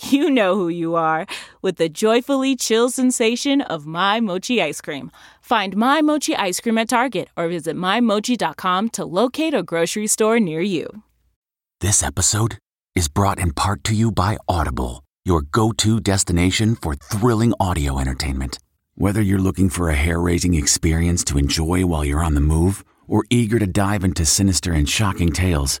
you know who you are with the joyfully chill sensation of My Mochi ice cream. Find My Mochi ice cream at Target or visit MyMochi.com to locate a grocery store near you. This episode is brought in part to you by Audible, your go to destination for thrilling audio entertainment. Whether you're looking for a hair raising experience to enjoy while you're on the move or eager to dive into sinister and shocking tales,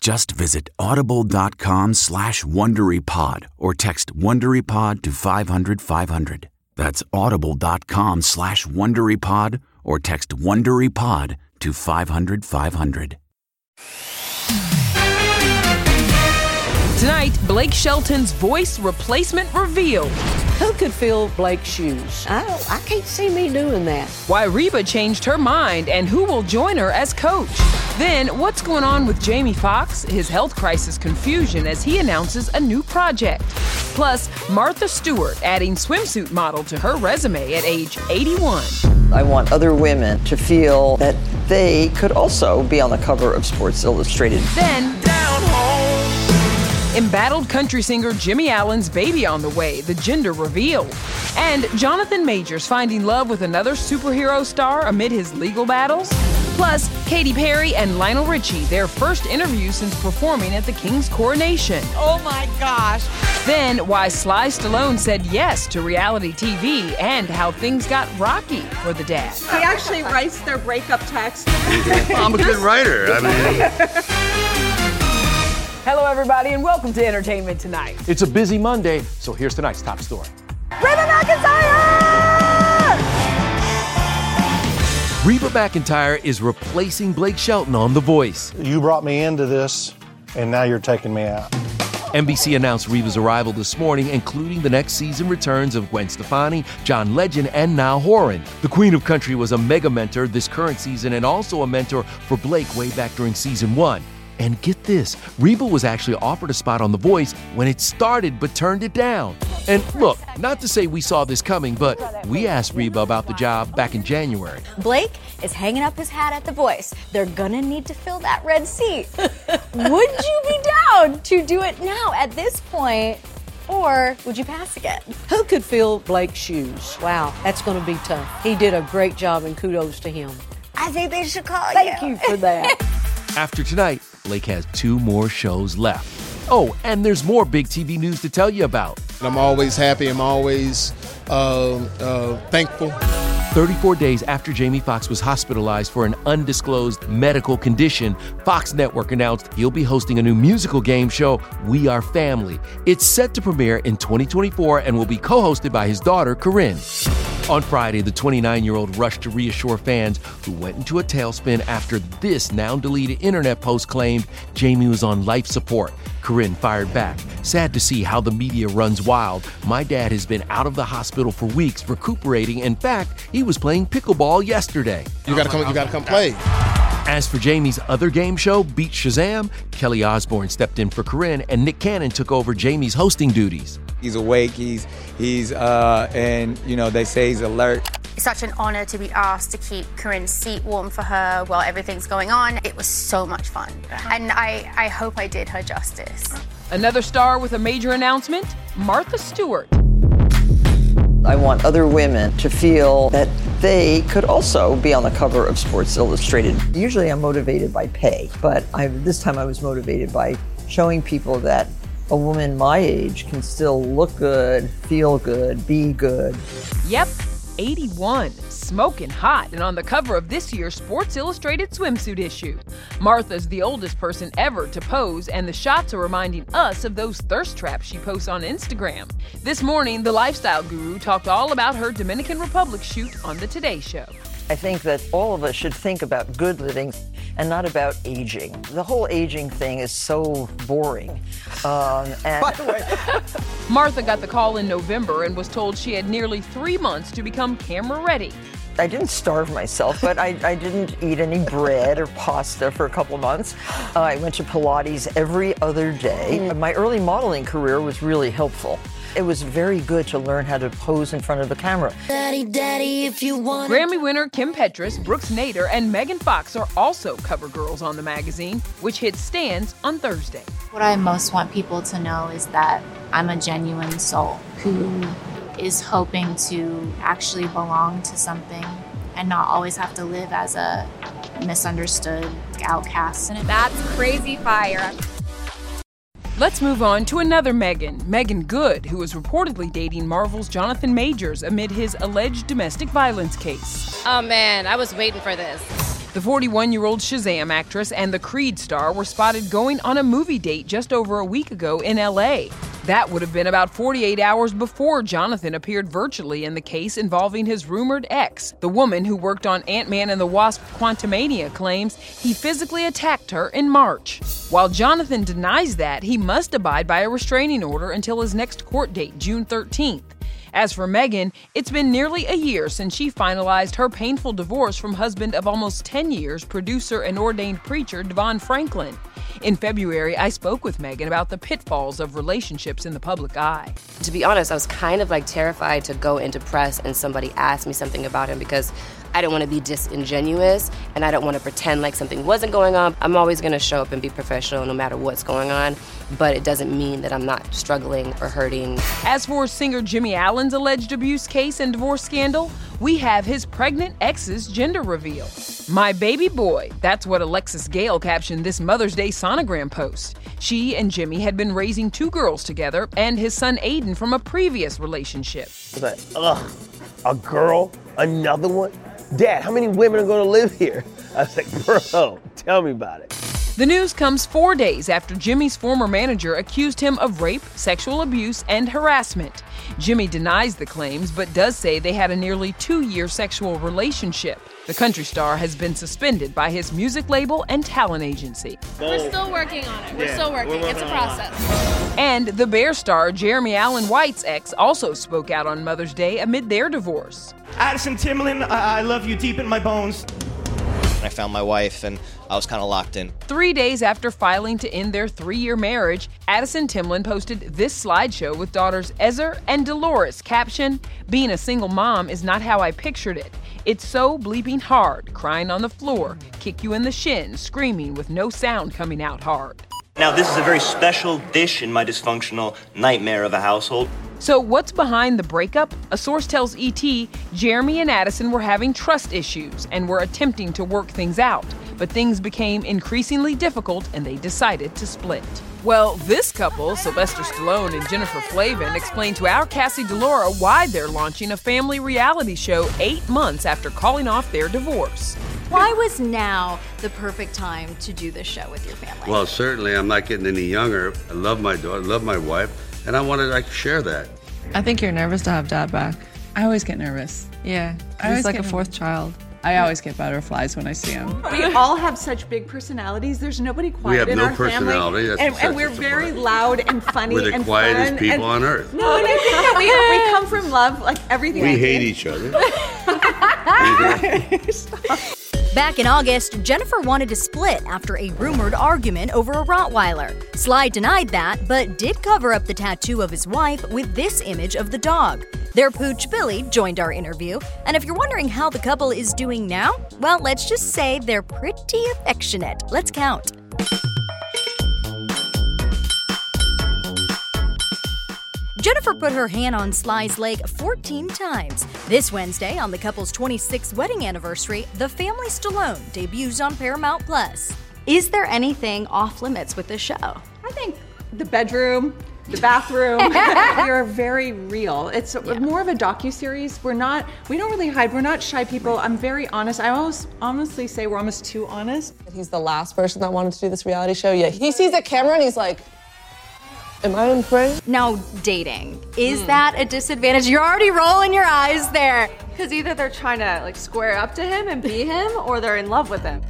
Just visit audible.com slash WonderyPod or text WonderyPod to 500, 500. That's audible.com slash WonderyPod or text WonderyPod to 500, 500. Tonight, Blake Shelton's voice replacement revealed. Who could fill Blake's shoes? I, don't, I can't see me doing that. Why Reba changed her mind and who will join her as coach. Then, what's going on with Jamie Foxx, his health crisis confusion as he announces a new project. Plus, Martha Stewart adding swimsuit model to her resume at age 81. I want other women to feel that they could also be on the cover of Sports Illustrated. Then, Embattled country singer Jimmie Allen's baby on the way, the gender reveal. And Jonathan Majors finding love with another superhero star amid his legal battles. Plus, Katy Perry and Lionel Richie, their first interview since performing at the King's coronation. Oh my gosh. Then, why Sly Stallone said yes to reality TV and how things got rocky for the dad. He actually writes their breakup text. I'm a good writer. I mean, Hello, everybody, and welcome to Entertainment Tonight. It's a busy Monday, so here's tonight's top story. Reba McEntire! Reba McEntire is replacing Blake Shelton on The Voice. You brought me into this, and now you're taking me out. NBC announced Reba's arrival this morning, including the next season returns of Gwen Stefani, John Legend, and Niall Horan. The Queen of Country was a mega mentor this current season and also a mentor for Blake way back during season one. And get this, Reba was actually offered a spot on The Voice when it started but turned it down. And look, not to say we saw this coming, but we asked Reba about the job back in January. Blake is hanging up his hat at The Voice. They're gonna need to fill that red seat. Would you be down to do it now at this point? Or would you pass again? Who could fill Blake's shoes? Wow, that's going to be tough. He did a great job, and kudos to him. I think they should call Thank you for that. After tonight, Blake has two more shows left. Oh, and there's more big TV news to tell you about. I'm always happy. I'm always uh, uh, thankful. 34 days after Jamie Foxx was hospitalized for an undisclosed medical condition, Fox Network announced he'll be hosting a new musical game show, We Are Family. It's set to premiere in 2024 and will be co hosted by his daughter, Corinne. On Friday, the 29 year old rushed to reassure fans who went into a tailspin after this now deleted internet post claimed Jamie was on life support. Corinne fired back. Sad to see how the media runs wild. My dad has been out of the hospital for weeks recuperating. In fact, he was playing pickleball yesterday. You gotta come you gotta come play. As for Jamie's other game show, Beat Shazam, Kelly Osbourne stepped in for Corinne and Nick Cannon took over Jamie's hosting duties. He's awake. He's he's uh, and you know they say he's alert. It's such an honor to be asked to keep Corinne's seat warm for her while everything's going on. It was so much fun, and I I hope I did her justice. Another star with a major announcement: Martha Stewart. I want other women to feel that they could also be on the cover of Sports Illustrated. Usually I'm motivated by pay, but I, this time I was motivated by showing people that a woman my age can still look good, feel good, be good. Yep, 81, smoking hot, and on the cover of this year's Sports Illustrated swimsuit issue. Martha's the oldest person ever to pose, and the shots are reminding us of those thirst traps she posts on Instagram. This morning, the lifestyle guru talked all about her Dominican Republic shoot on The Today Show. I think that all of us should think about good living and not about aging. The whole aging thing is so boring. Um, and By the way, Martha got the call in November and was told she had nearly three months to become camera ready. I didn't starve myself, but I, I didn't eat any bread or pasta for a couple months. Uh, I went to Pilates every other day. My early modeling career was really helpful. It was very good to learn how to pose in front of the camera. Daddy, daddy, if you want. Grammy winner Kim Petras, Brooks Nader, and Megan Fox are also cover girls on the magazine, which hits stands on Thursday. What I most want people to know is that I'm a genuine soul who is hoping to actually belong to something and not always have to live as a misunderstood outcast. And that's crazy fire. Let's move on to another Megan, Meagan Good, who is reportedly dating Marvel's Jonathan Majors amid his alleged domestic violence case. Oh man, I was waiting for this. The 41 year old Shazam actress and the Creed star were spotted going on a movie date just over a week ago in LA. That would have been about 48 hours before Jonathan appeared virtually in the case involving his rumored ex. The woman who worked on Ant Man and the Wasp Quantumania claims he physically attacked her in March. While Jonathan denies that, he must abide by a restraining order until his next court date, June 13th. As for Meagan, it's been nearly a year since she finalized her painful divorce from husband of almost 10 years, producer and ordained preacher DeVon Franklin. In February, I spoke with Meagan about the pitfalls of relationships in the public eye. To be honest, I was kind of like terrified to go into press and somebody asked me something about him because I don't want to be disingenuous and I don't want to pretend like something wasn't going on. I'm always going to show up and be professional no matter what's going on, but it doesn't mean that I'm not struggling or hurting. As for singer Jimmie Allen's alleged abuse case and divorce scandal, we have his pregnant ex's gender reveal. My baby boy, that's what Alexis Gale captioned this Mother's Day sonogram post. She and Jimmie had been raising two girls together and his son Aadyn from a previous relationship. I was like, ugh, a girl, another one? Dad, how many women are gonna live here? I was like, bro, tell me about it. The news comes four days after Jimmie's former manager accused him of rape, sexual abuse, and harassment. Jimmie denies the claims, but does say they had a nearly two year sexual relationship. The country star has been suspended by his music label and talent agency. We're still working on it. We're Yeah, still working. we're It's a working it. process. And the Bear star Jeremy Allen White's ex also spoke out on Mother's Day amid their divorce. Addison Timlin, I, I love you deep in my bones. I found my wife and I was kind of locked in. Three days after filing to end their three year marriage, Addison Timlin posted this slideshow with daughters Ezer and Dolores. Caption Being a single mom is not how I pictured it. It's so bleeping hard, crying on the floor, kick you in the shin, screaming with no sound coming out hard. Now, this is a very special dish in my dysfunctional nightmare of a household. So, what's behind the breakup? A source tells ET Jeremy and Addison were having trust issues and were attempting to work things out, but things became increasingly difficult and they decided to split. Well, this couple, Sylvester Stallone and Jennifer Flavin, explained to our Cassie DiLaura why they're launching a family reality show eight months after calling off their divorce. Why was now the perfect time to do this show with your family? Well, certainly, I'm not getting any younger. I love my daughter, love my wife, and I wanted to like, share that. I think you're nervous to have dad back. I always get nervous. Yeah, I always he's like a fourth nervous. child. I always get butterflies when I see him. We all have such big personalities. There's nobody quiet have in no our personality. family, That's and, such and we're very surprise. loud and funny We're the and quietest fun, people and- on earth. No, and I think that we, we come from love, like everything. We I hate do. each other. Back in August, Jennifer wanted to split after a rumored argument over a Rottweiler. Sly denied that, but did cover up the tattoo of his wife with this image of the dog. Their pooch Billy joined our interview, and if you're wondering how the couple is doing now, well, let's just say they're pretty affectionate. Let's count. Jennifer put her hand on Sly's leg 14 times. This Wednesday, on the couple's 26th wedding anniversary, The Family Stallone debuts on Paramount Plus. Is there anything off limits with this show? I think the bedroom, the bathroom. We're very real. It's more of a docu series. We're not. We don't really hide. We're not shy people. I'm very honest. I almost honestly say we're almost too honest. He's the last person that wanted to do this reality show. Yeah, he sees a camera and he's like, "Am I in frame?" Now, dating. Is hmm. that a disadvantage? You're already rolling your eyes there. Because either they're trying to like square up to him and be him, or they're in love with him.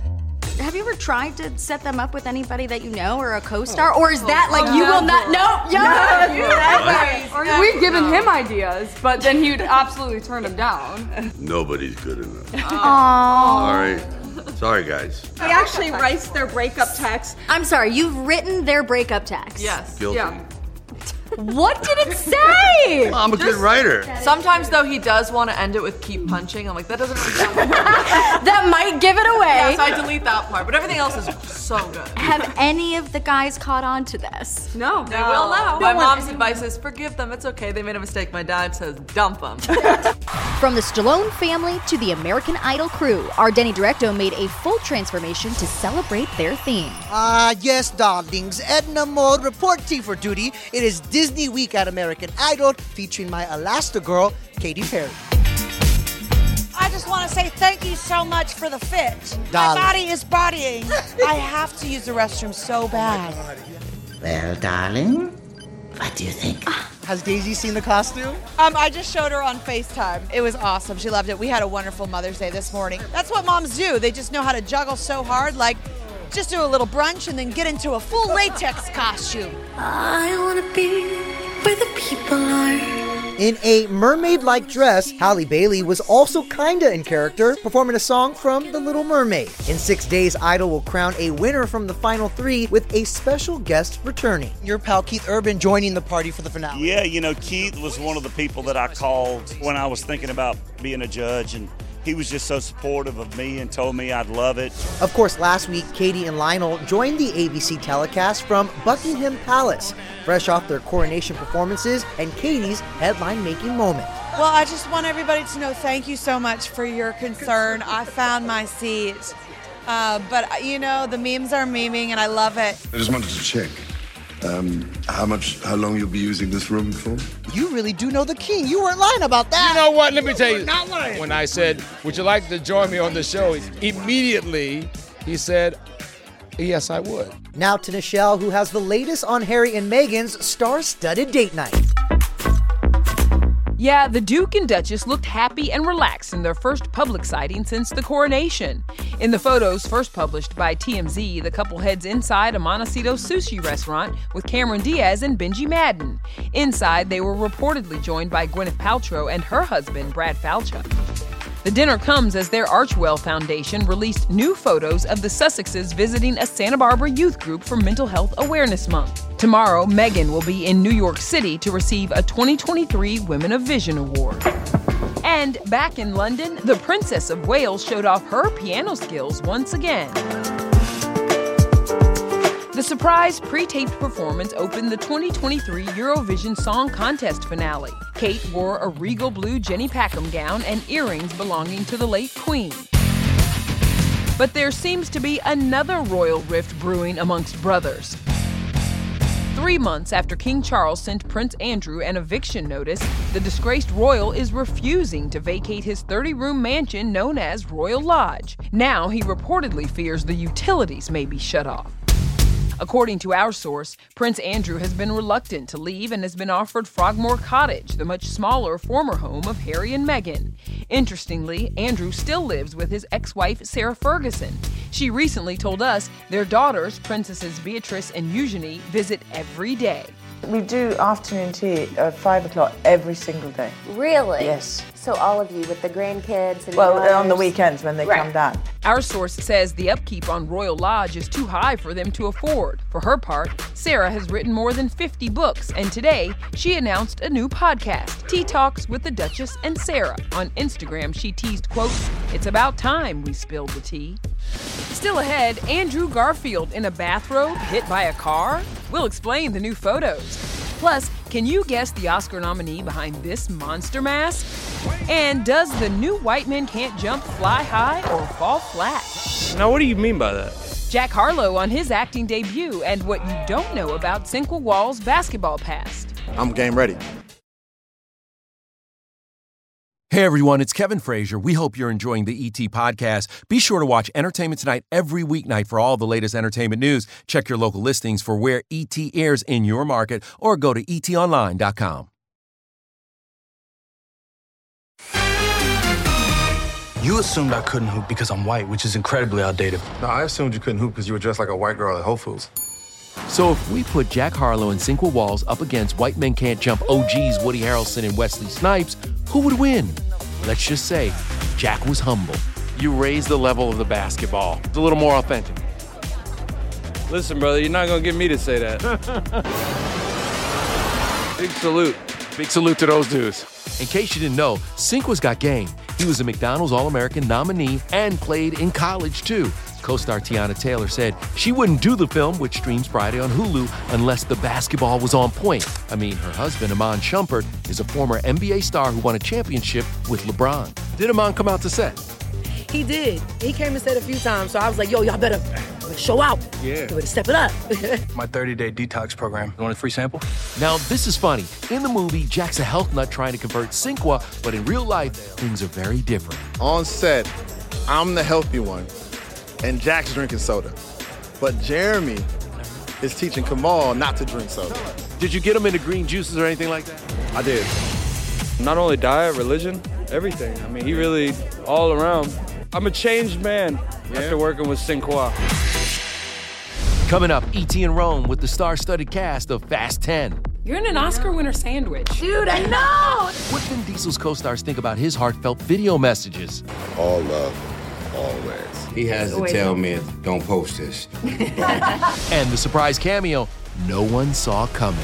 Have you ever tried to set them up with anybody that you know or a co-star? Oh. Or is that like you will not? No, Never. no. We've given him ideas, but then he would absolutely turn them down. Nobody's good enough. Aww. Sorry. Sorry, guys. He actually writes their breakup text. I'm sorry, you've written their breakup text. Yes. Guilty. What did it say? I'm a good writer. Sometimes though he does want to end it with keep punching. I'm like that doesn't really sound like that might give it away. Yeah, so I delete that part, but everything else is so good. Have any of the guys caught on to this? No, they will now. My mom's advice is forgive them. It's okay. They made a mistake. My dad says dump them. From the Stallone family to the American Idol crew, our Denny Directo made a full transformation to celebrate their theme. Ah, yes, darlings. Edna Mode reporting for duty. It is Disney Week at American Idol featuring my Elastigirl, Katy Perry. I just want to say thank you so much for the fit. Darling. My body is bodying. I have to use the restroom so bad. Well, darling, what do you think? Has Daisy seen the costume? Um, I just showed her on FaceTime. It was awesome. She loved it. We had a wonderful Mother's Day this morning. That's what moms do. They just know how to juggle so hard. Like, just do a little brunch and then get into a full latex costume. I wanna be where the people are. In a mermaid like dress, Halle Bailey was also kinda in character, performing a song from The Little Mermaid. In six days, Idol will crown a winner from the final three with a special guest returning. Your pal Keith Urban joining the party for the finale. Yeah, you know, Keith was one of the people that I called when I was thinking about being a judge, and he was just so supportive of me and told me I'd love it. Of course, last week, Katy and Lionel joined the ABC telecast from Buckingham Palace, fresh off their coronation performances and Katy's headline making moment. Well, I just want everybody to know thank you so much for your concern. I found my seat. Uh, but, you know, the memes are memeing and I love it. I just wanted to check um, how much, how long you'll be using this room for. You really do know the king. You weren't lying about that. You know what? Let me tell you. Not lying. When I said, "Would you like to join me on the show?" Immediately, he said, "Yes, I would." Now to Nischelle, who has the latest on Harry and Meghan's star-studded date night. Yeah, the Duke and Duchess looked happy and relaxed in their first public sighting since the coronation. In the photos first published by TMZ, the couple heads inside a Montecito sushi restaurant with Cameron Diaz and Benji Madden. Inside, they were reportedly joined by Gwyneth Paltrow and her husband, Brad Falchuk. The dinner comes as their Archewell Foundation released new photos of the Sussexes visiting a Santa Barbara youth group for Mental Health Awareness Month. Tomorrow, Meghan will be in New York City to receive a 2023 Women of Vision Award. And back in London, the Princess of Wales showed off her piano skills once again. The surprise pre taped performance opened the 2023 Eurovision Song Contest finale. Kate wore a regal blue Jenny Packham gown and earrings belonging to the late Queen. But there seems to be another royal rift brewing amongst brothers. Three months after King Charles sent Prince Andrew an eviction notice, the disgraced royal is refusing to vacate his 30 room mansion known as Royal Lodge. Now he reportedly fears the utilities may be shut off. According to our source, Prince Andrew has been reluctant to leave and has been offered Frogmore Cottage, the much smaller former home of Harry and Meghan. Interestingly, Andrew still lives with his ex wife, Sarah Ferguson. She recently told us their daughters, Princesses Beatrice and Eugenie, visit every day. We do afternoon tea at five o'clock every single day. Really? Yes. So all of you with the grandkids and Well, on the weekends when they Right. come down. Our source says the upkeep on Royal Lodge is too high for them to afford. For her part, Sarah has written more than 50 books, and today she announced a new podcast, Tea Talks with the Duchess and Sarah. On Instagram, she teased, quote, It's about time we spilled the tea. Still ahead, Andrew Garfield in a bathrobe hit by a car? We'll explain the new photos. Plus, can you guess the Oscar nominee behind this monster mask? And does the new White Men Can't Jump fly high or fall flat? Now, what do you mean by that? Jack Harlow on his acting debut and what you don't know about Sinqua Walls' basketball past. I'm game ready. Hey everyone, it's Kevin Frazier. We hope you're enjoying the ET podcast. Be sure to watch Entertainment Tonight every weeknight for all the latest entertainment news. Check your local listings for where ET airs in your market or go to etonline.com. You assumed I couldn't hoop because I'm white, which is incredibly outdated. No, I assumed you couldn't hoop because you were dressed like a white girl at Whole Foods. So if we put Jack Harlow and Sinqua Walls up against White Men Can't Jump OGs Woody Harrelson and Wesley Snipes, who would win? Let's just say Jack was humble. You raise the level of the basketball. It's a little more authentic. Listen, brother, you're not gonna get me to say that. Big salute. Big salute to those dudes. In case you didn't know, Sinqua's got game. He was a McDonald's All American nominee and played in college too. Co star Teyana Taylor said she wouldn't do the film, which streams Friday on Hulu, unless the basketball was on point. I mean, her husband, Iman Shumpert, is a former NBA star who won a championship with LeBron. Did Iman come out to set? He did. He came and said a few times, so I was like, yo, y'all better show out. Yeah. You better step it up. My 30 day detox program. You want a free sample? Now, this is funny. In the movie, Jack's a health nut trying to convert Sinqua, but in real life, things are very different. On set, I'm the healthy one, and Jack's drinking soda. But Jeremy is teaching Kamal not to drink soda. Did you get him into green juices or anything like that? I did. Not only diet, religion, everything. I mean, he really all around. I'm a changed man after working with Sinqua. Coming up, E.T. in Rome with the star studded cast of Fast 10. You're in an Oscar winner sandwich. Dude, I know! What Vin Diesel's co stars think about his heartfelt video messages? All love, always. He has to tell me, don't post this. and the surprise cameo no one saw coming.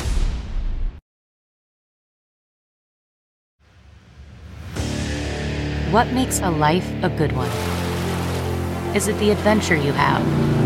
What makes a life a good one? Is it the adventure you have?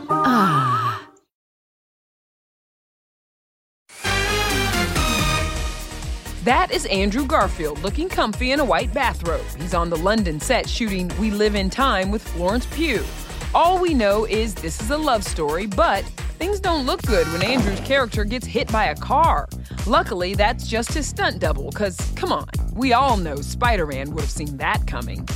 Andrew Garfield looking comfy in a white bathrobe. He's on the London set shooting We Live in Time with Florence Pugh. All we know is this is a love story, but things don't look good when Andrew's character gets hit by a car. Luckily, that's just his stunt double, because come on, we all know Spider Man would have seen that coming.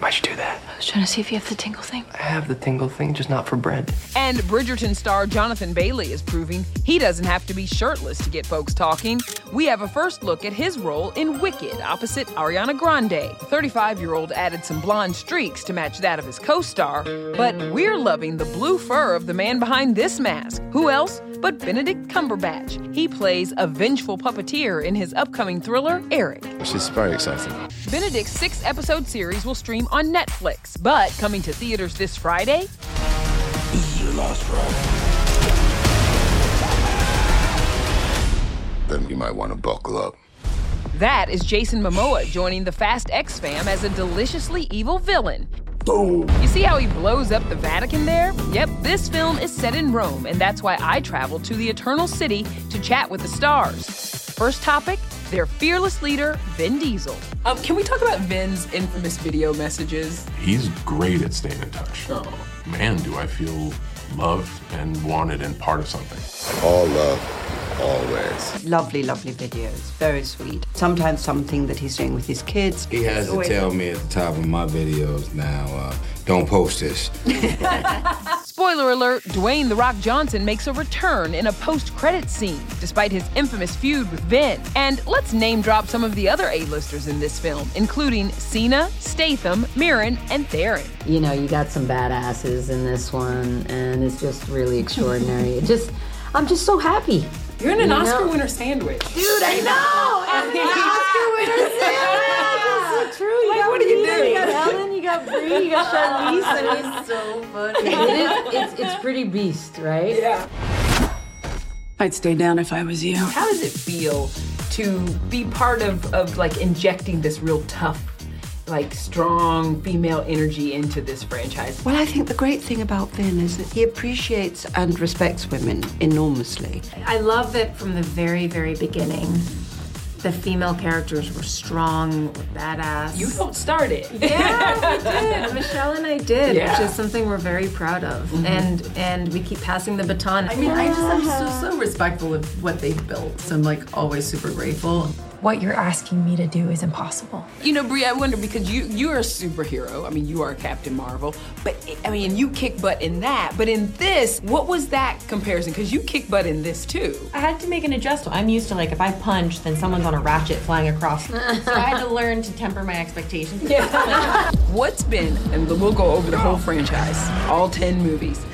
Why'd you do that? I was trying to see if you have the tingle thing. I have the tingle thing, just not for bread. And Bridgerton star Jonathan Bailey is proving he doesn't have to be shirtless to get folks talking. We have a first look at his role in Wicked opposite Ariana Grande. The 35 year old added some blonde streaks to match that of his co star, but we're loving the blue fur of the man behind this mask. Who else but Benedict Cumberbatch. He plays a vengeful puppeteer in his upcoming thriller, Eric. She's very exciting. Benedict's six episode series will stream on Netflix, but coming to theaters this Friday. This is your last ride. Then you might want to buckle up. That is Jason Momoa joining the Fast X fam as a deliciously evil villain. Boom. You see how he blows up the Vatican there? Yep, this film is set in Rome, and that's why I traveled to the Eternal City to chat with the stars. First topic their fearless leader, Vin Diesel. Um, can we talk about Vin's infamous video messages? He's great at staying in touch. Oh. Man, do I feel loved and wanted and part of something. All love, always. Lovely, lovely videos. Very sweet. Sometimes something that he's doing with his kids. He has to tell me at the top of my videos now, uh, don't post this. Spoiler alert Dwayne The Rock Johnson makes a return in a post credit scene, despite his infamous feud with Vin. And let's name drop some of the other A-listers in this film, including Cena, Statham, Mirren, and Theron. You know, you got some badasses in this one, and it's just really extraordinary. it just, I'm just so happy. You're in an You Oscar know? winner sandwich. Dude, I know! I'm an Oscar winner sandwich! It's so true. You Like, got what do you me, do? You got Ellen, you got Brie, you got Charlize. I It's so funny. it is, it's, it's pretty beast, right? Yeah. I'd stay down if I was you. How does it feel to be part of, of like injecting this real tough, like strong female energy into this franchise? Well, I think the great thing about Vin is that he appreciates and respects women enormously. I love that from the very, very beginning, the female characters were strong, were badass. You don't start it. Yeah, we did. Michelle and I did, Yeah. which is something we're very proud of. Mm-hmm. And and we keep passing the baton. I mean, I just am so, so respectful of what they've built. So I'm like always super grateful. What you're asking me to do is impossible. You know, Brie, I wonder because you you're a superhero. I mean, you are Captain Marvel, but I mean, you kick butt in that. But in this, what was that comparison? Because you kick butt in this too. I had to make an adjustment. I'm used to like if I punch, then someone's on a ratchet flying across. so I had to learn to temper my expectations. What's been, and we'll go over the whole franchise, all ten movies,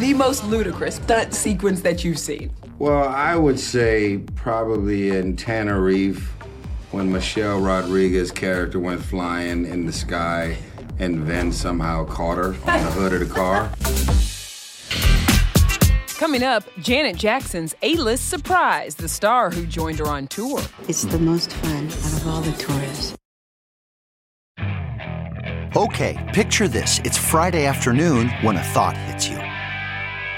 the most ludicrous stunt sequence that you've seen? Well, I would say probably in Tenerife when Michelle Rodriguez's character went flying in the sky and Vin somehow caught her on the hood of the car. Coming up, Janet Jackson's A-list surprise, the star who joined her on tour. It's the most fun out of all the tours. Okay, picture this. It's Friday afternoon when a thought hits you.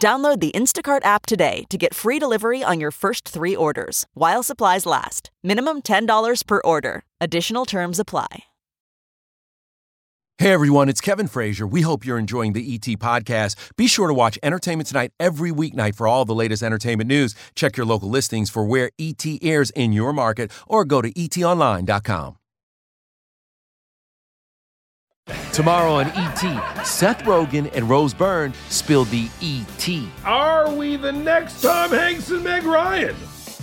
Download the Instacart app today to get free delivery on your first three orders while supplies last. Minimum $10 per order. Additional terms apply. Hey everyone, it's Kevin Frazier. We hope you're enjoying the ET podcast. Be sure to watch Entertainment Tonight every weeknight for all the latest entertainment news. Check your local listings for where ET airs in your market or go to etonline.com. Tomorrow on ET, Seth Rogen and Rose Byrne spill the ET. Are we the next Tom Hanks and Meg Ryan?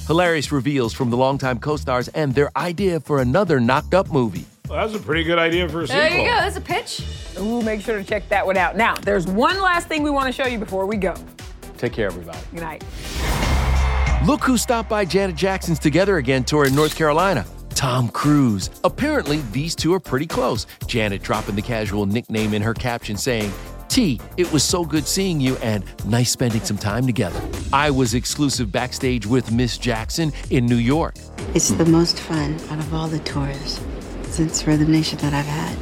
Hilarious reveals from the longtime co stars and their idea for another knocked up movie. Well, that's a pretty good idea for a sequel. There you go. That's a pitch. Ooh, make sure to check that one out. Now, there's one last thing we want to show you before we go. Take care, everybody. Good night. Look who stopped by Janet Jackson's Together Again tour in North Carolina. Tom Cruise. Apparently, these two are pretty close. Janet dropping the casual nickname in her caption saying, T, it was so good seeing you and nice spending some time together. I was exclusive backstage with Miss Jackson in New York. It's the most fun out of all the tours since Rhythm Nation that I've had.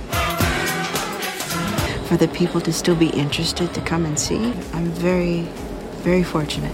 for the people to still be interested to come and see. I'm very, very fortunate.